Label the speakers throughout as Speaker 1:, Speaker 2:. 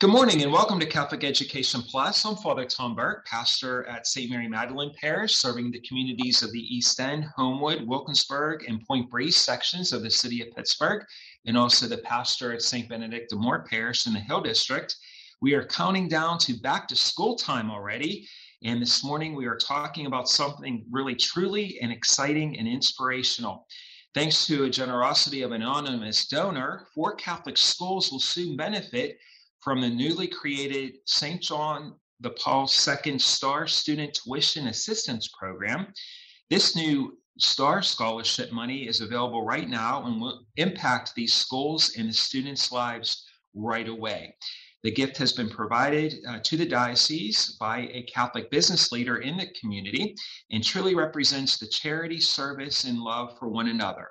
Speaker 1: Good morning and welcome to Catholic Education Plus. I'm Father Tom Burke, pastor at St. Mary Magdalene Parish, serving the communities of the East End, Homewood, Wilkinsburg, and Point Breeze sections of the city of Pittsburgh, and also the pastor at St. Benedict de Moor Parish in the Hill District. We are counting down to back to school time already. And this morning we are talking about something really truly and exciting and inspirational. Thanks to a generosity of an anonymous donor, four Catholic schools will soon benefit from the newly created St. John the Paul II STAR Student Tuition Assistance Program. This new STAR scholarship money is available right now and will impact these schools and the students' lives right away. The gift has been provided uh, to the diocese by a Catholic business leader in the community and truly represents the charity, service, and love for one another.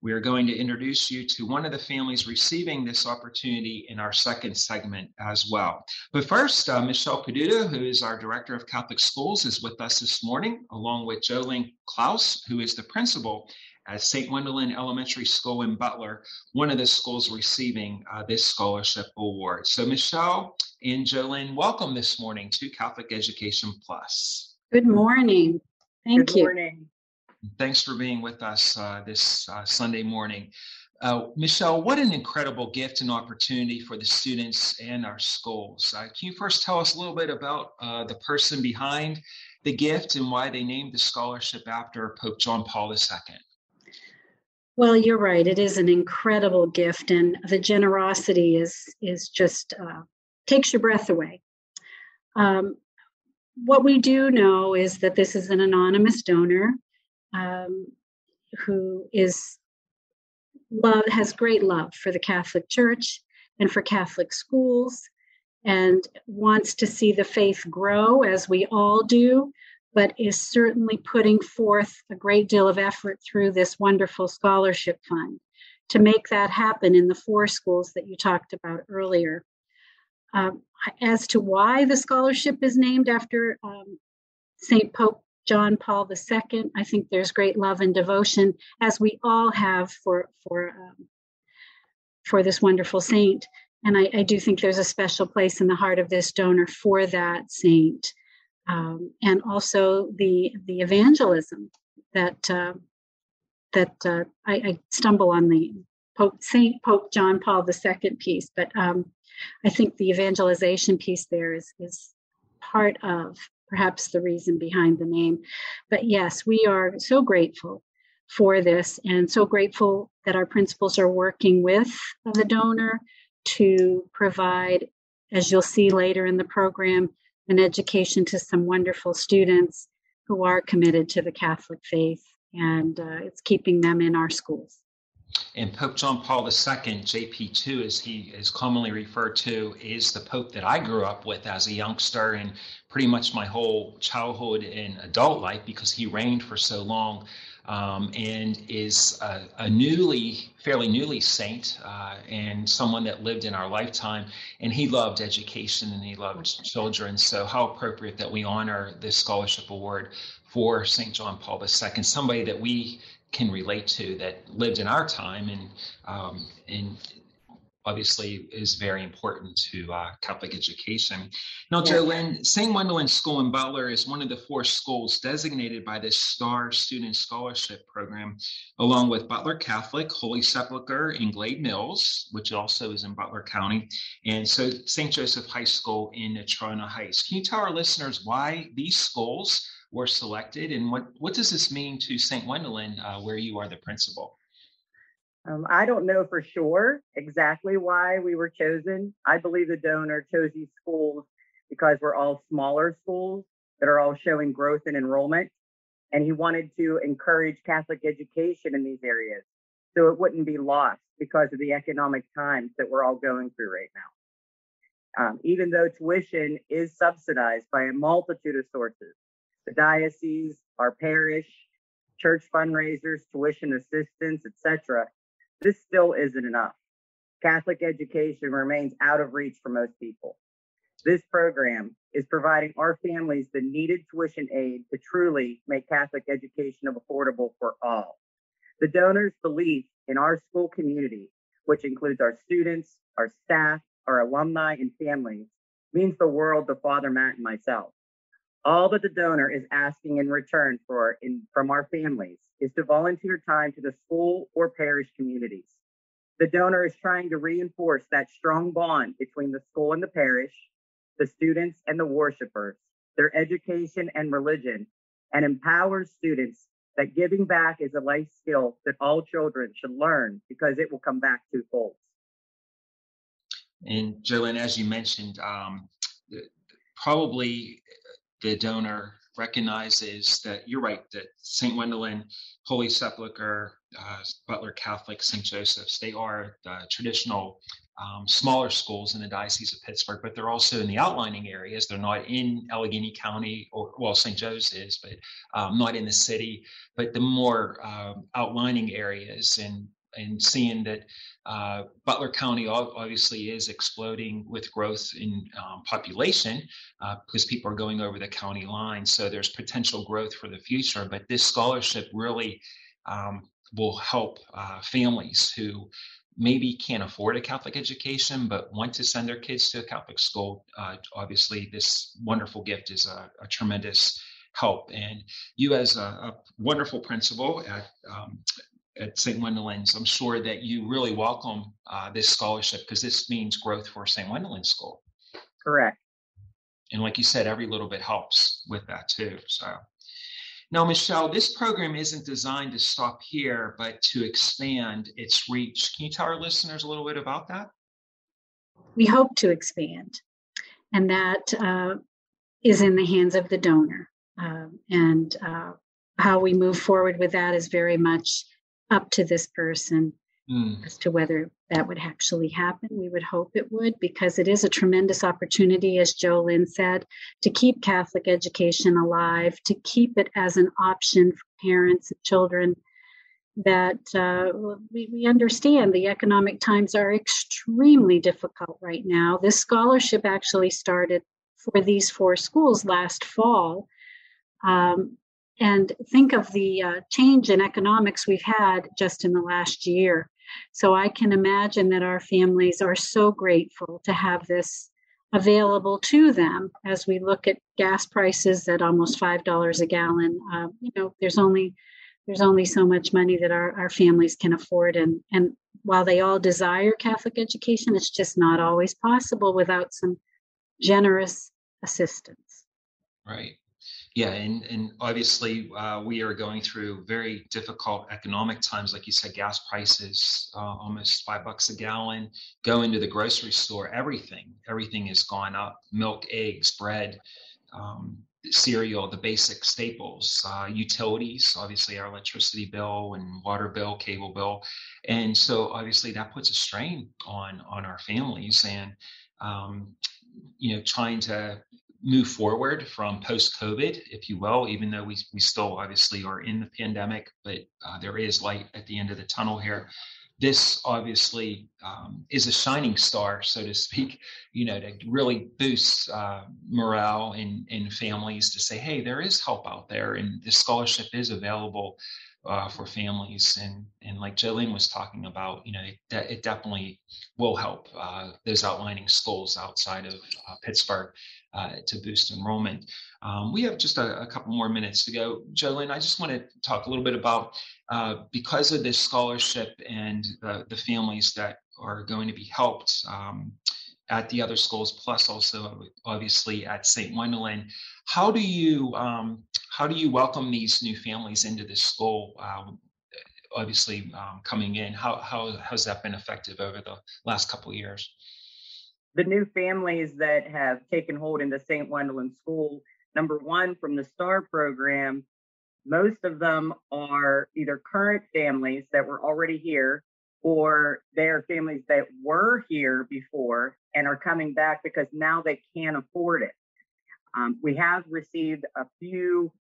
Speaker 1: We are going to introduce you to one of the families receiving this opportunity in our second segment as well. But first, uh, Michelle Peduto, who is our Director of Catholic Schools, is with us this morning, along with Jolene Klaus, who is the principal at St. Wendelin Elementary School in Butler, one of the schools receiving uh, this scholarship award. So, Michelle and Jolene, welcome this morning to Catholic Education Plus.
Speaker 2: Good morning. Thank you.
Speaker 3: Good
Speaker 2: you.
Speaker 3: morning.
Speaker 1: Thanks for being with us uh, this uh, Sunday morning. Uh, Michelle, what an incredible gift and opportunity for the students and our schools. Uh, can you first tell us a little bit about uh, the person behind the gift and why they named the scholarship after Pope John Paul II?
Speaker 2: Well, you're right. It is an incredible gift, and the generosity is is just uh, takes your breath away. Um, what we do know is that this is an anonymous donor um, who is love has great love for the Catholic Church and for Catholic schools, and wants to see the faith grow as we all do, but is certainly putting forth a great deal of effort through this wonderful scholarship fund to make that happen in the four schools that you talked about earlier. Um, as to why the scholarship is named after um, St. Pope John Paul II. I think there's great love and devotion, as we all have for for um, for this wonderful saint. And I, I, do think there's a special place in the heart of this donor for that saint, um, and also the the evangelism that uh, that uh, I, I, stumble on the Pope Saint Pope John Paul II piece, but um, I think the evangelization piece there is is part of perhaps the reason behind the name. But yes, we are so grateful for this and so grateful that our principals are working with the donor to provide, as you'll see later in the program, an education to some wonderful students who are committed to the Catholic faith, and uh, it's keeping them in our schools.
Speaker 1: And Pope John Paul II, JP2, as he is commonly referred to, is the Pope that I grew up with as a youngster and pretty much my whole childhood and adult life because he reigned for so long. Um, and is a, a, newly, fairly newly saint uh, and someone that lived in our lifetime. And he loved education and he loved children. So, how appropriate that we honor this scholarship award for St. John Paul II, somebody that we can relate to that lived in our time and um, and obviously is very important to uh, Catholic education. Now, yeah. Jolene, St. Wendelin School in Butler is one of the four schools designated by this STAR Student Scholarship Program, along with Butler Catholic, Holy Sepulchre, and Glade Mills, which also is in Butler County, and so St. Joseph High School in Natrona Heights. Can you tell our listeners why these schools were selected, and what what does this mean to St. Wendelin, uh, where you are the principal?
Speaker 3: Um, I don't know for sure exactly why we were chosen. I believe the donor chose these schools because we're all smaller schools that are all showing growth in enrollment, and he wanted to encourage Catholic education in these areas so it wouldn't be lost because of the economic times that we're all going through right now. Um, even though tuition is subsidized by a multitude of sources, the diocese, our parish, church fundraisers, tuition assistance, etc., this still isn't enough. Catholic education remains out of reach for most people. This program is providing our families the needed tuition aid to truly make Catholic education affordable for all. The donors' belief in our school community, which includes our students, our staff, our alumni, and families means the world to Father Matt and myself. All that the donor is asking in return for in, from our families is to volunteer time to the school or parish communities. The donor is trying to reinforce that strong bond between the school and the parish, the students and the worshipers, their education and religion, and empowers students that giving back is a life skill that all children should learn because it will come back twofold.
Speaker 1: And Jolynn, as you mentioned, um, probably the donor recognizes that you're right that St. Wendelin, Holy Sepulchre, uh, Butler Catholic, St. Joseph's, they are the traditional um, smaller schools in the Diocese of Pittsburgh, but they're also in the outlining areas. They're not in Allegheny County, or well, St. Joe's is, but um, not in the city, but the more um, outlining areas and and seeing that uh, Butler County obviously is exploding with growth in um, population uh, because people are going over the county line. So there's potential growth for the future. But this scholarship really um, will help uh, families who maybe can't afford a Catholic education but want to send their kids to a Catholic school. Uh, obviously, this wonderful gift is a, a tremendous help. And you, as a, a wonderful principal at um, at St. Wendelin's, I'm sure that you really welcome uh, this scholarship because this means growth for St. Wendelin's School.
Speaker 3: Correct.
Speaker 1: And like you said, every little bit helps with that too. So now, Michelle, this program isn't designed to stop here, but to expand its reach. Can you tell our listeners a little bit about that?
Speaker 2: We hope to expand, and that uh, is in the hands of the donor. Uh, and uh, how we move forward with that is very much up to this person mm. as to whether that would actually happen. We would hope it would because it is a tremendous opportunity, as Jolynn said, to keep Catholic education alive, to keep it as an option for parents and children. That uh, we, we understand the economic times are extremely difficult right now. This scholarship actually started for these four schools last fall. Um, and think of the uh, change in economics we've had just in the last year. So I can imagine that our families are so grateful to have this available to them as we look at gas prices at almost five dollars a gallon. Uh, you know, there's only there's only so much money that our, our families can afford, and and while they all desire Catholic education, it's just not always possible without some generous assistance.
Speaker 1: Right. Yeah, and, and obviously uh, we are going through very difficult economic times. Like you said, gas prices uh, almost five bucks a gallon. Go into the grocery store, everything, everything has gone up. Milk, eggs, bread, um, cereal, the basic staples, uh, utilities, obviously our electricity bill and water bill, cable bill, and so obviously that puts a strain on on our families and um, you know trying to move forward from post COVID, if you will, even though we, we still obviously are in the pandemic, but uh, there is light at the end of the tunnel here. This obviously um, is a shining star, so to speak, you know, to really boost uh, morale in, in families to say, hey, there is help out there and this scholarship is available uh, for families. And, and like Jolene was talking about, you know, it, it definitely will help uh, those outlining schools outside of uh, Pittsburgh uh, to boost enrollment. Um, we have just a, a, couple more minutes to go. Jolene, I just want to talk a little bit about uh, because of this scholarship and the families that are going to be helped um, at the other schools, plus also obviously at St. Wendelin. How do you um, how do you welcome these new families into this school? Um, obviously, um, coming in, how how has that been effective over the last couple of years?
Speaker 3: The new families that have taken hold in the St. Wendelin School, number one, from the STAR program, most of them are either current families that were already here or they're families that were here before and are coming back because now they can't afford it. Um, we have received a few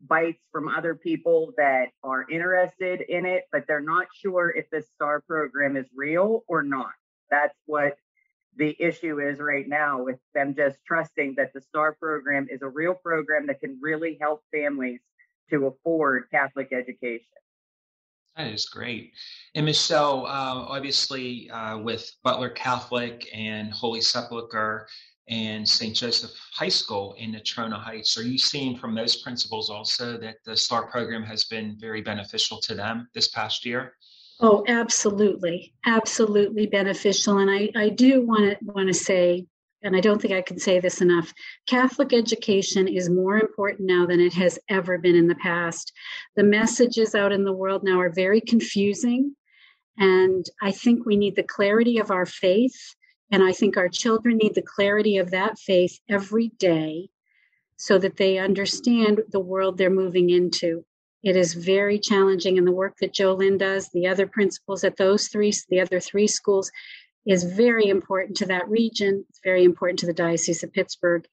Speaker 3: bites from other people that are interested in it, but they're not sure if this STAR program is real or not. That's what the issue is right now with them just trusting that the STAR program is a real program that can really help families to afford Catholic education.
Speaker 1: That is great. And Michelle, uh, obviously, uh, with Butler Catholic and Holy Sepulchre and St. Joseph High School in Natrona Heights, are you seeing from those principals also that the STAR program has been very beneficial to them this past year?
Speaker 2: Oh, absolutely, absolutely beneficial. And I, I do want to want to say, and I don't think I can say this enough, Catholic education is more important now than it has ever been in the past. The messages out in the world now are very confusing. And I think we need the clarity of our faith. And I think our children need the clarity of that faith every day so that they understand the world they're moving into. It is very challenging, and the work that Jolynn does, the other principals at those three, the other three schools, is very important to that region. It's very important to the Diocese of Pittsburgh,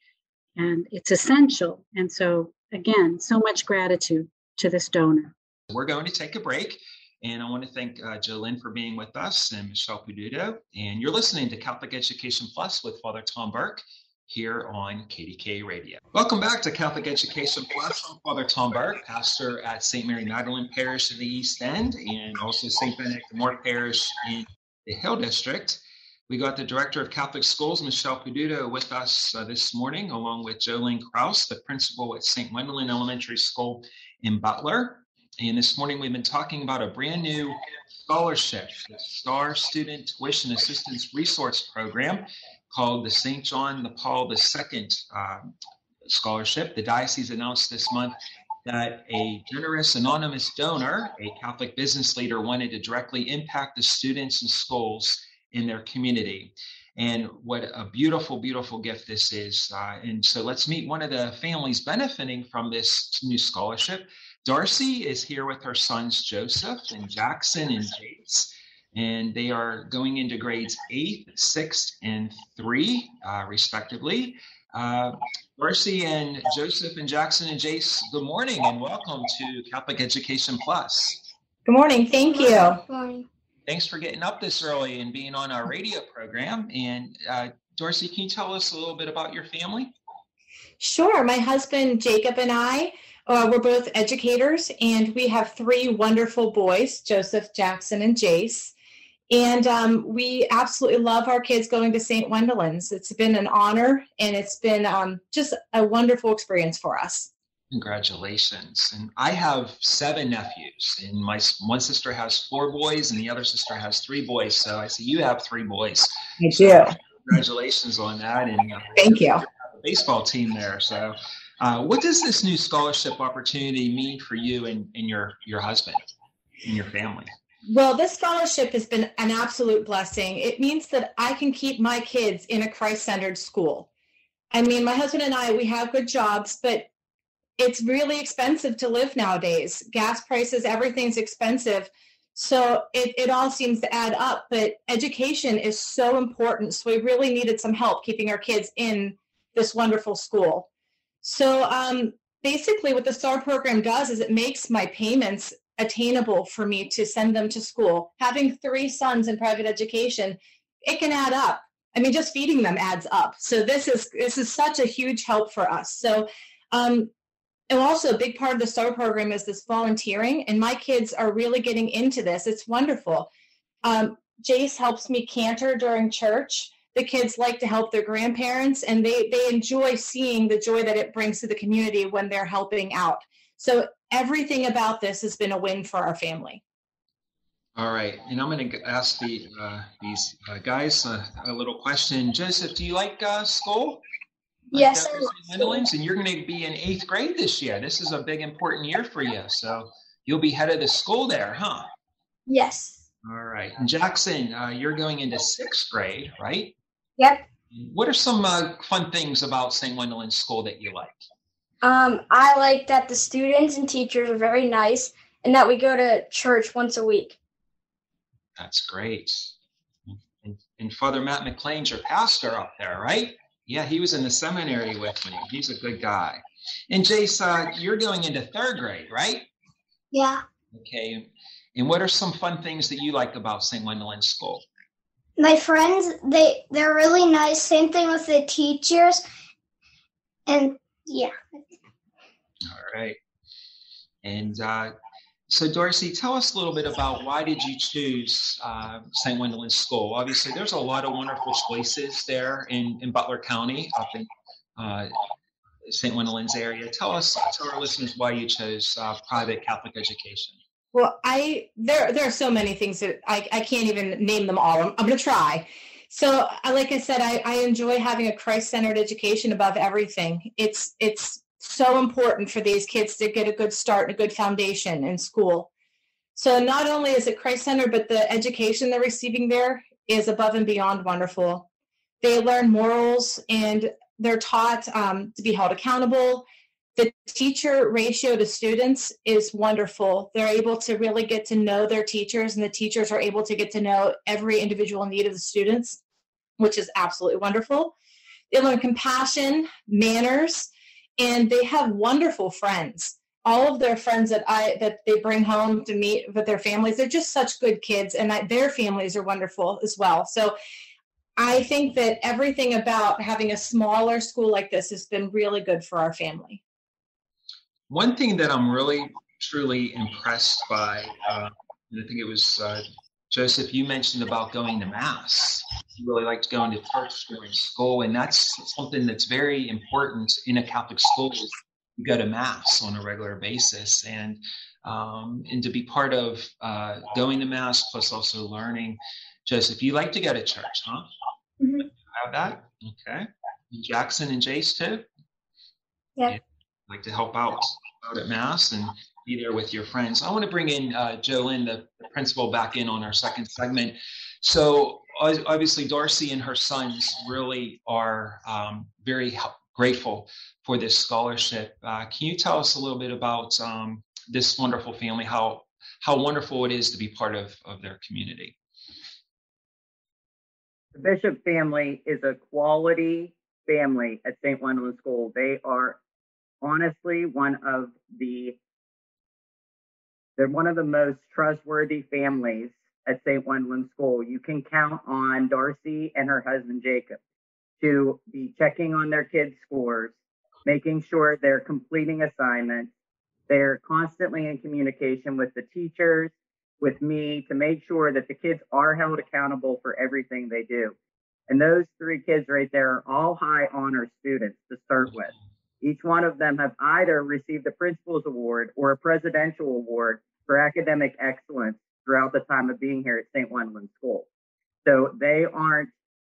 Speaker 2: and it's essential. And so, again, so much gratitude to this donor.
Speaker 1: We're going to take a break. And I want to thank uh, Jolynn for being with us and Michelle Peduto. And you're listening to Catholic Education Plus with Father Tom Burke here on KDK Radio. Welcome back to Catholic Education Plus. I'm Father Tom Burke, pastor at St. Mary Magdalene Parish in the East End and also St. Benedict the Moor Parish in the Hill District. We got the director of Catholic Schools, Michelle Peduto, with us uh, this morning, along with Jolene Kraus, the principal at St. Wendelin Elementary School in Butler. And this morning we've been talking about a brand new scholarship, the STAR Student Tuition Assistance Resource Program called the St. John the Paul II uh, Scholarship. The diocese announced this month that a generous anonymous donor, a Catholic business leader, wanted to directly impact the students and schools in their community. And what a beautiful, beautiful gift this is. Uh, and so let's meet one of the families benefiting from this new scholarship. Darcy is here with her sons Joseph and Jackson and Jace and they are going into grades eighth, sixth, and three, uh, respectively. Uh, Darcy and Joseph and Jackson and Jace, good morning and welcome to Catholic Education Plus.
Speaker 4: Good morning. Thank you. Good morning.
Speaker 1: Thanks for getting up this early and being on our radio program. And uh, Darcy, can you tell us a little bit about your family?
Speaker 4: Sure. My husband Jacob and I, uh, we're both educators, and we have three wonderful boys Joseph, Jackson, and Jace. And um, we absolutely love our kids going to St. Wendelin's. It's been an honor and it's been um, just a wonderful experience for us.
Speaker 1: Congratulations. And I have seven nephews, and my one sister has four boys, and the other sister has three boys. So I see you have three boys.
Speaker 4: I do.
Speaker 1: congratulations on that. And
Speaker 4: uh, thank you.
Speaker 1: baseball team there. So, uh, what does this new scholarship opportunity mean for you and, and your, your husband and your family?
Speaker 4: Well, this scholarship has been an absolute blessing. It means that I can keep my kids in a Christ centered school. I mean, my husband and I, we have good jobs, but it's really expensive to live nowadays. Gas prices, everything's expensive. So it, it all seems to add up, but education is so important. So we really needed some help keeping our kids in this wonderful school. So um, basically, what the STAR program does is it makes my payments attainable for me to send them to school. Having three sons in private education, it can add up. I mean, just feeding them adds up. So this is this is such a huge help for us. So, um, and also a big part of the STAR program is this volunteering, and my kids are really getting into this. It's wonderful. Um, Jace helps me cantor during church. The kids like to help their grandparents, and they they enjoy seeing the joy that it brings to the community when they're helping out. So everything about this has been a win for our family.
Speaker 1: All right, and I'm going to ask the uh, these uh, guys uh, a little question. Joseph, do you like uh, school?
Speaker 5: Like yes,
Speaker 1: and you're going to be in eighth grade this year. This is a big important year for you, so you'll be head of the school there, huh?
Speaker 5: Yes.
Speaker 1: All right, and Jackson, uh, you're going into sixth grade, right?
Speaker 5: Yep.
Speaker 1: What are some uh, fun things about St. Wendelin School that you like?
Speaker 5: Um, I like that the students and teachers are very nice and that we go to church once a week.
Speaker 1: That's great. And, and Father Matt McLean's your pastor up there, right? Yeah, he was in the seminary with me. He's a good guy. And Jace, uh, you're going into third grade, right?
Speaker 5: Yeah.
Speaker 1: Okay. And what are some fun things that you like about St. Wendelin School?
Speaker 5: My friends, they they're really nice. Same thing with the teachers. And yeah.
Speaker 1: All right. And uh, So, Dorsey, tell us a little bit about why did you choose uh, St. Wendelin School? Obviously, there's a lot of wonderful choices there in, in Butler County, up in uh, St. Wendelin's area. Tell us, tell our listeners why you chose uh, private Catholic education.
Speaker 4: Well, I there there are so many things that I, I can't even name them all. I'm, I'm going to try. So, like I said, I, I enjoy having a Christ-centered education above everything. It's it's so important for these kids to get a good start and a good foundation in school. So not only is it Christ centered, but the education they're receiving there is above and beyond wonderful. They learn morals and they're taught um, to be held accountable. The teacher ratio to students is wonderful. They're able to really get to know their teachers, and the teachers are able to get to know every individual need of the students, which is absolutely wonderful. They learn compassion, manners, and they have wonderful friends. All of their friends that i that they bring home to meet with their families they're just such good kids and I, their families are wonderful as well. So i think that everything about having a smaller school like this has been really good for our family.
Speaker 1: One thing that i'm really truly impressed by uh, and i think it was uh, Joseph, you mentioned about going to mass. You really liked going to church during school, and that's something that's very important in a Catholic school. You go to mass on a regular basis, and um, and to be part of uh, going to mass plus also learning. Joseph, you like to go to church, huh? Mm-hmm. Have that, okay? Jackson and Jace too.
Speaker 5: Yeah.
Speaker 1: Like to help out out at mass and be there with your friends. I want to bring in uh, Jolynn, the, the principal, back in on our second segment. So obviously, Darcy and her sons really are um, very grateful for this scholarship. Uh, can you tell us a little bit about um, this wonderful family? How how wonderful it is to be part of of their community.
Speaker 3: The Bishop family is a quality family at St. Wendelin School. They are honestly one of the they're one of the most trustworthy families at St. Wendelin School. You can count on Darcy and her husband Jacob to be checking on their kids' scores, making sure they're completing assignments. They're constantly in communication with the teachers, with me to make sure that the kids are held accountable for everything they do. And those three kids right there are all high honor students to start with. Each one of them have either received a principal's award or a presidential award for academic excellence throughout the time of being here at St. Wendelin School. So they aren't,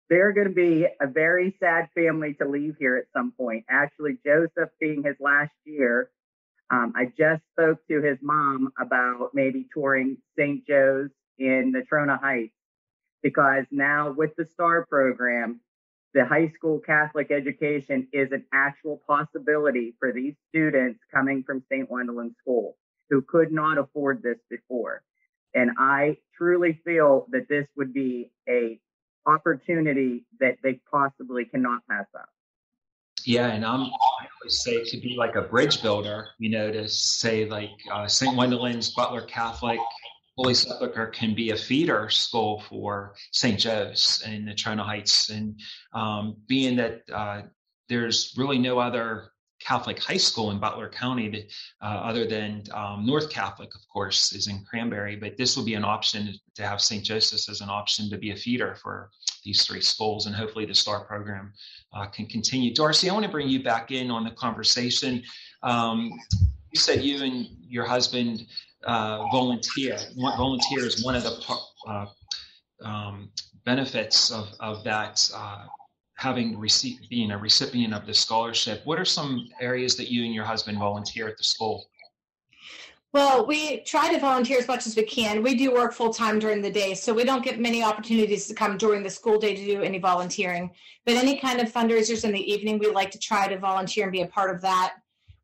Speaker 3: they're going to be a very sad family to leave here at some point. Actually, Joseph being his last year, um, I just spoke to his mom about maybe touring St. Joe's in Natrona Heights because now with the STAR program, the high school Catholic education is an actual possibility for these students coming from St. Wendelin School who could not afford this before. And I truly feel that this would be a opportunity that they possibly cannot pass up.
Speaker 1: Yeah, and I'm, I always say to be like a bridge builder, you know, to say like uh, St. Wendelin's Butler Catholic Holy Sepulchre can be a feeder school for St. Joe's in the Natrona Heights. And um, being that uh, there's really no other Catholic high school in Butler County, uh, other than um, North Catholic, of course, is in Cranberry. But this will be an option to have St. Joseph's as an option to be a feeder for these three schools, and hopefully the STAR program uh, can continue. Darcy, I want to bring you back in on the conversation. Um, you said you and your husband uh, volunteer. Volunteer is one of the uh, um, benefits of, of that uh, having received being a recipient of the scholarship. What are some areas that you and your husband volunteer at the school?
Speaker 4: Well, we try to volunteer as much as we can. We do work full time during the day, so we don't get many opportunities to come during the school day to do any volunteering. But any kind of fundraisers in the evening, we like to try to volunteer and be a part of that.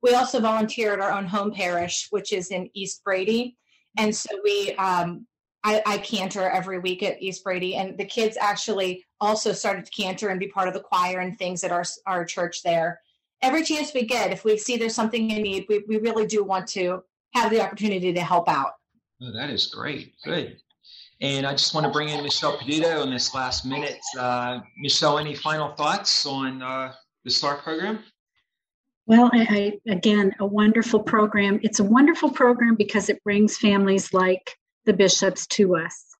Speaker 4: We also volunteer at our own home parish, which is in East Brady. And so we, um, I, I, every week at East Brady, and the kids actually also started to cantor and be part of the choir and things at our, our church there. Every chance we get, if we see there's something in need, we, we really do want to have the opportunity to help out.
Speaker 1: Oh, that is great. Good. And I just want to bring in Michelle Peduto in this last minute. Uh, Michelle, any final thoughts on uh, the STAR program?
Speaker 2: Well, I, I, again, a wonderful program. It's a wonderful program because it brings families like the Bishops to us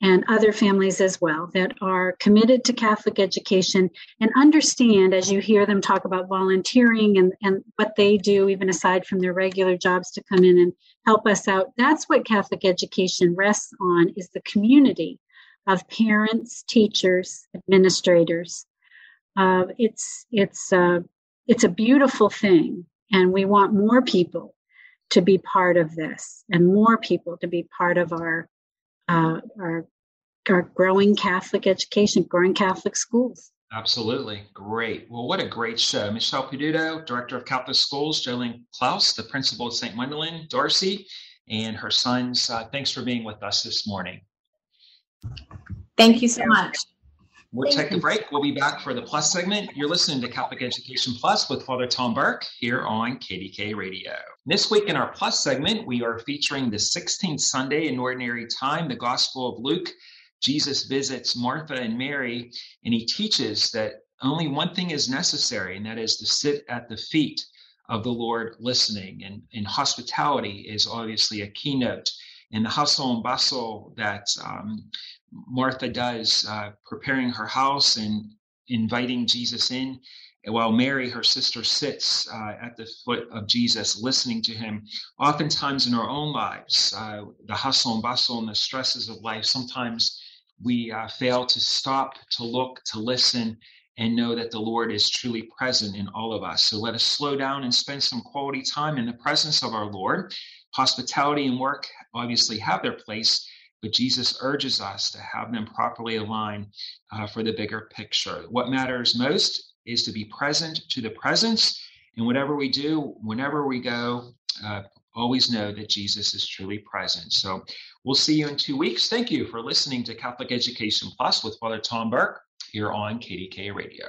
Speaker 2: and other families as well that are committed to Catholic education and understand as you hear them talk about volunteering and, and what they do, even aside from their regular jobs to come in and help us out. That's what Catholic education rests on is the community of parents, teachers, administrators. Uh, it's it's uh, it's a beautiful thing, and we want more people to be part of this, and more people to be part of our uh, our our growing Catholic education, growing Catholic schools.
Speaker 1: Absolutely. Great. Well, what a great show. Michelle Peduto, Director of Catholic Schools, Jolene Klaus, the Principal of St. Gwendolyn, Darcy, and her sons. Uh, thanks for being with us this morning.
Speaker 4: Thank you so much.
Speaker 1: We'll take a break. We'll be back for the Plus segment. You're listening to Catholic Education Plus with Father Tom Burke here on KDK Radio. This week in our Plus segment, we are featuring the 16th Sunday in Ordinary Time, the Gospel of Luke, Jesus visits Martha and Mary, and he teaches that only one thing is necessary, and that is to sit at the feet of the Lord listening. And, and hospitality is obviously a keynote. And the hustle and bustle that um, Martha does, uh, preparing her house and inviting Jesus in, while Mary, her sister, sits uh, at the foot of Jesus, listening to him. Oftentimes in our own lives, uh, the hustle and bustle and the stresses of life, sometimes we uh, fail to stop, to look, to listen, and know that the Lord is truly present in all of us. So let us slow down and spend some quality time in the presence of our Lord. Hospitality and work obviously have their place, but Jesus urges us to have them properly aligned uh, for the bigger picture. What matters most is to be present to the presence. And whatever we do, whenever we go, uh, always know that Jesus is truly present. So we'll see you in two weeks. Thank you for listening to Catholic Education Plus with Father Tom Burke here on KDK Radio.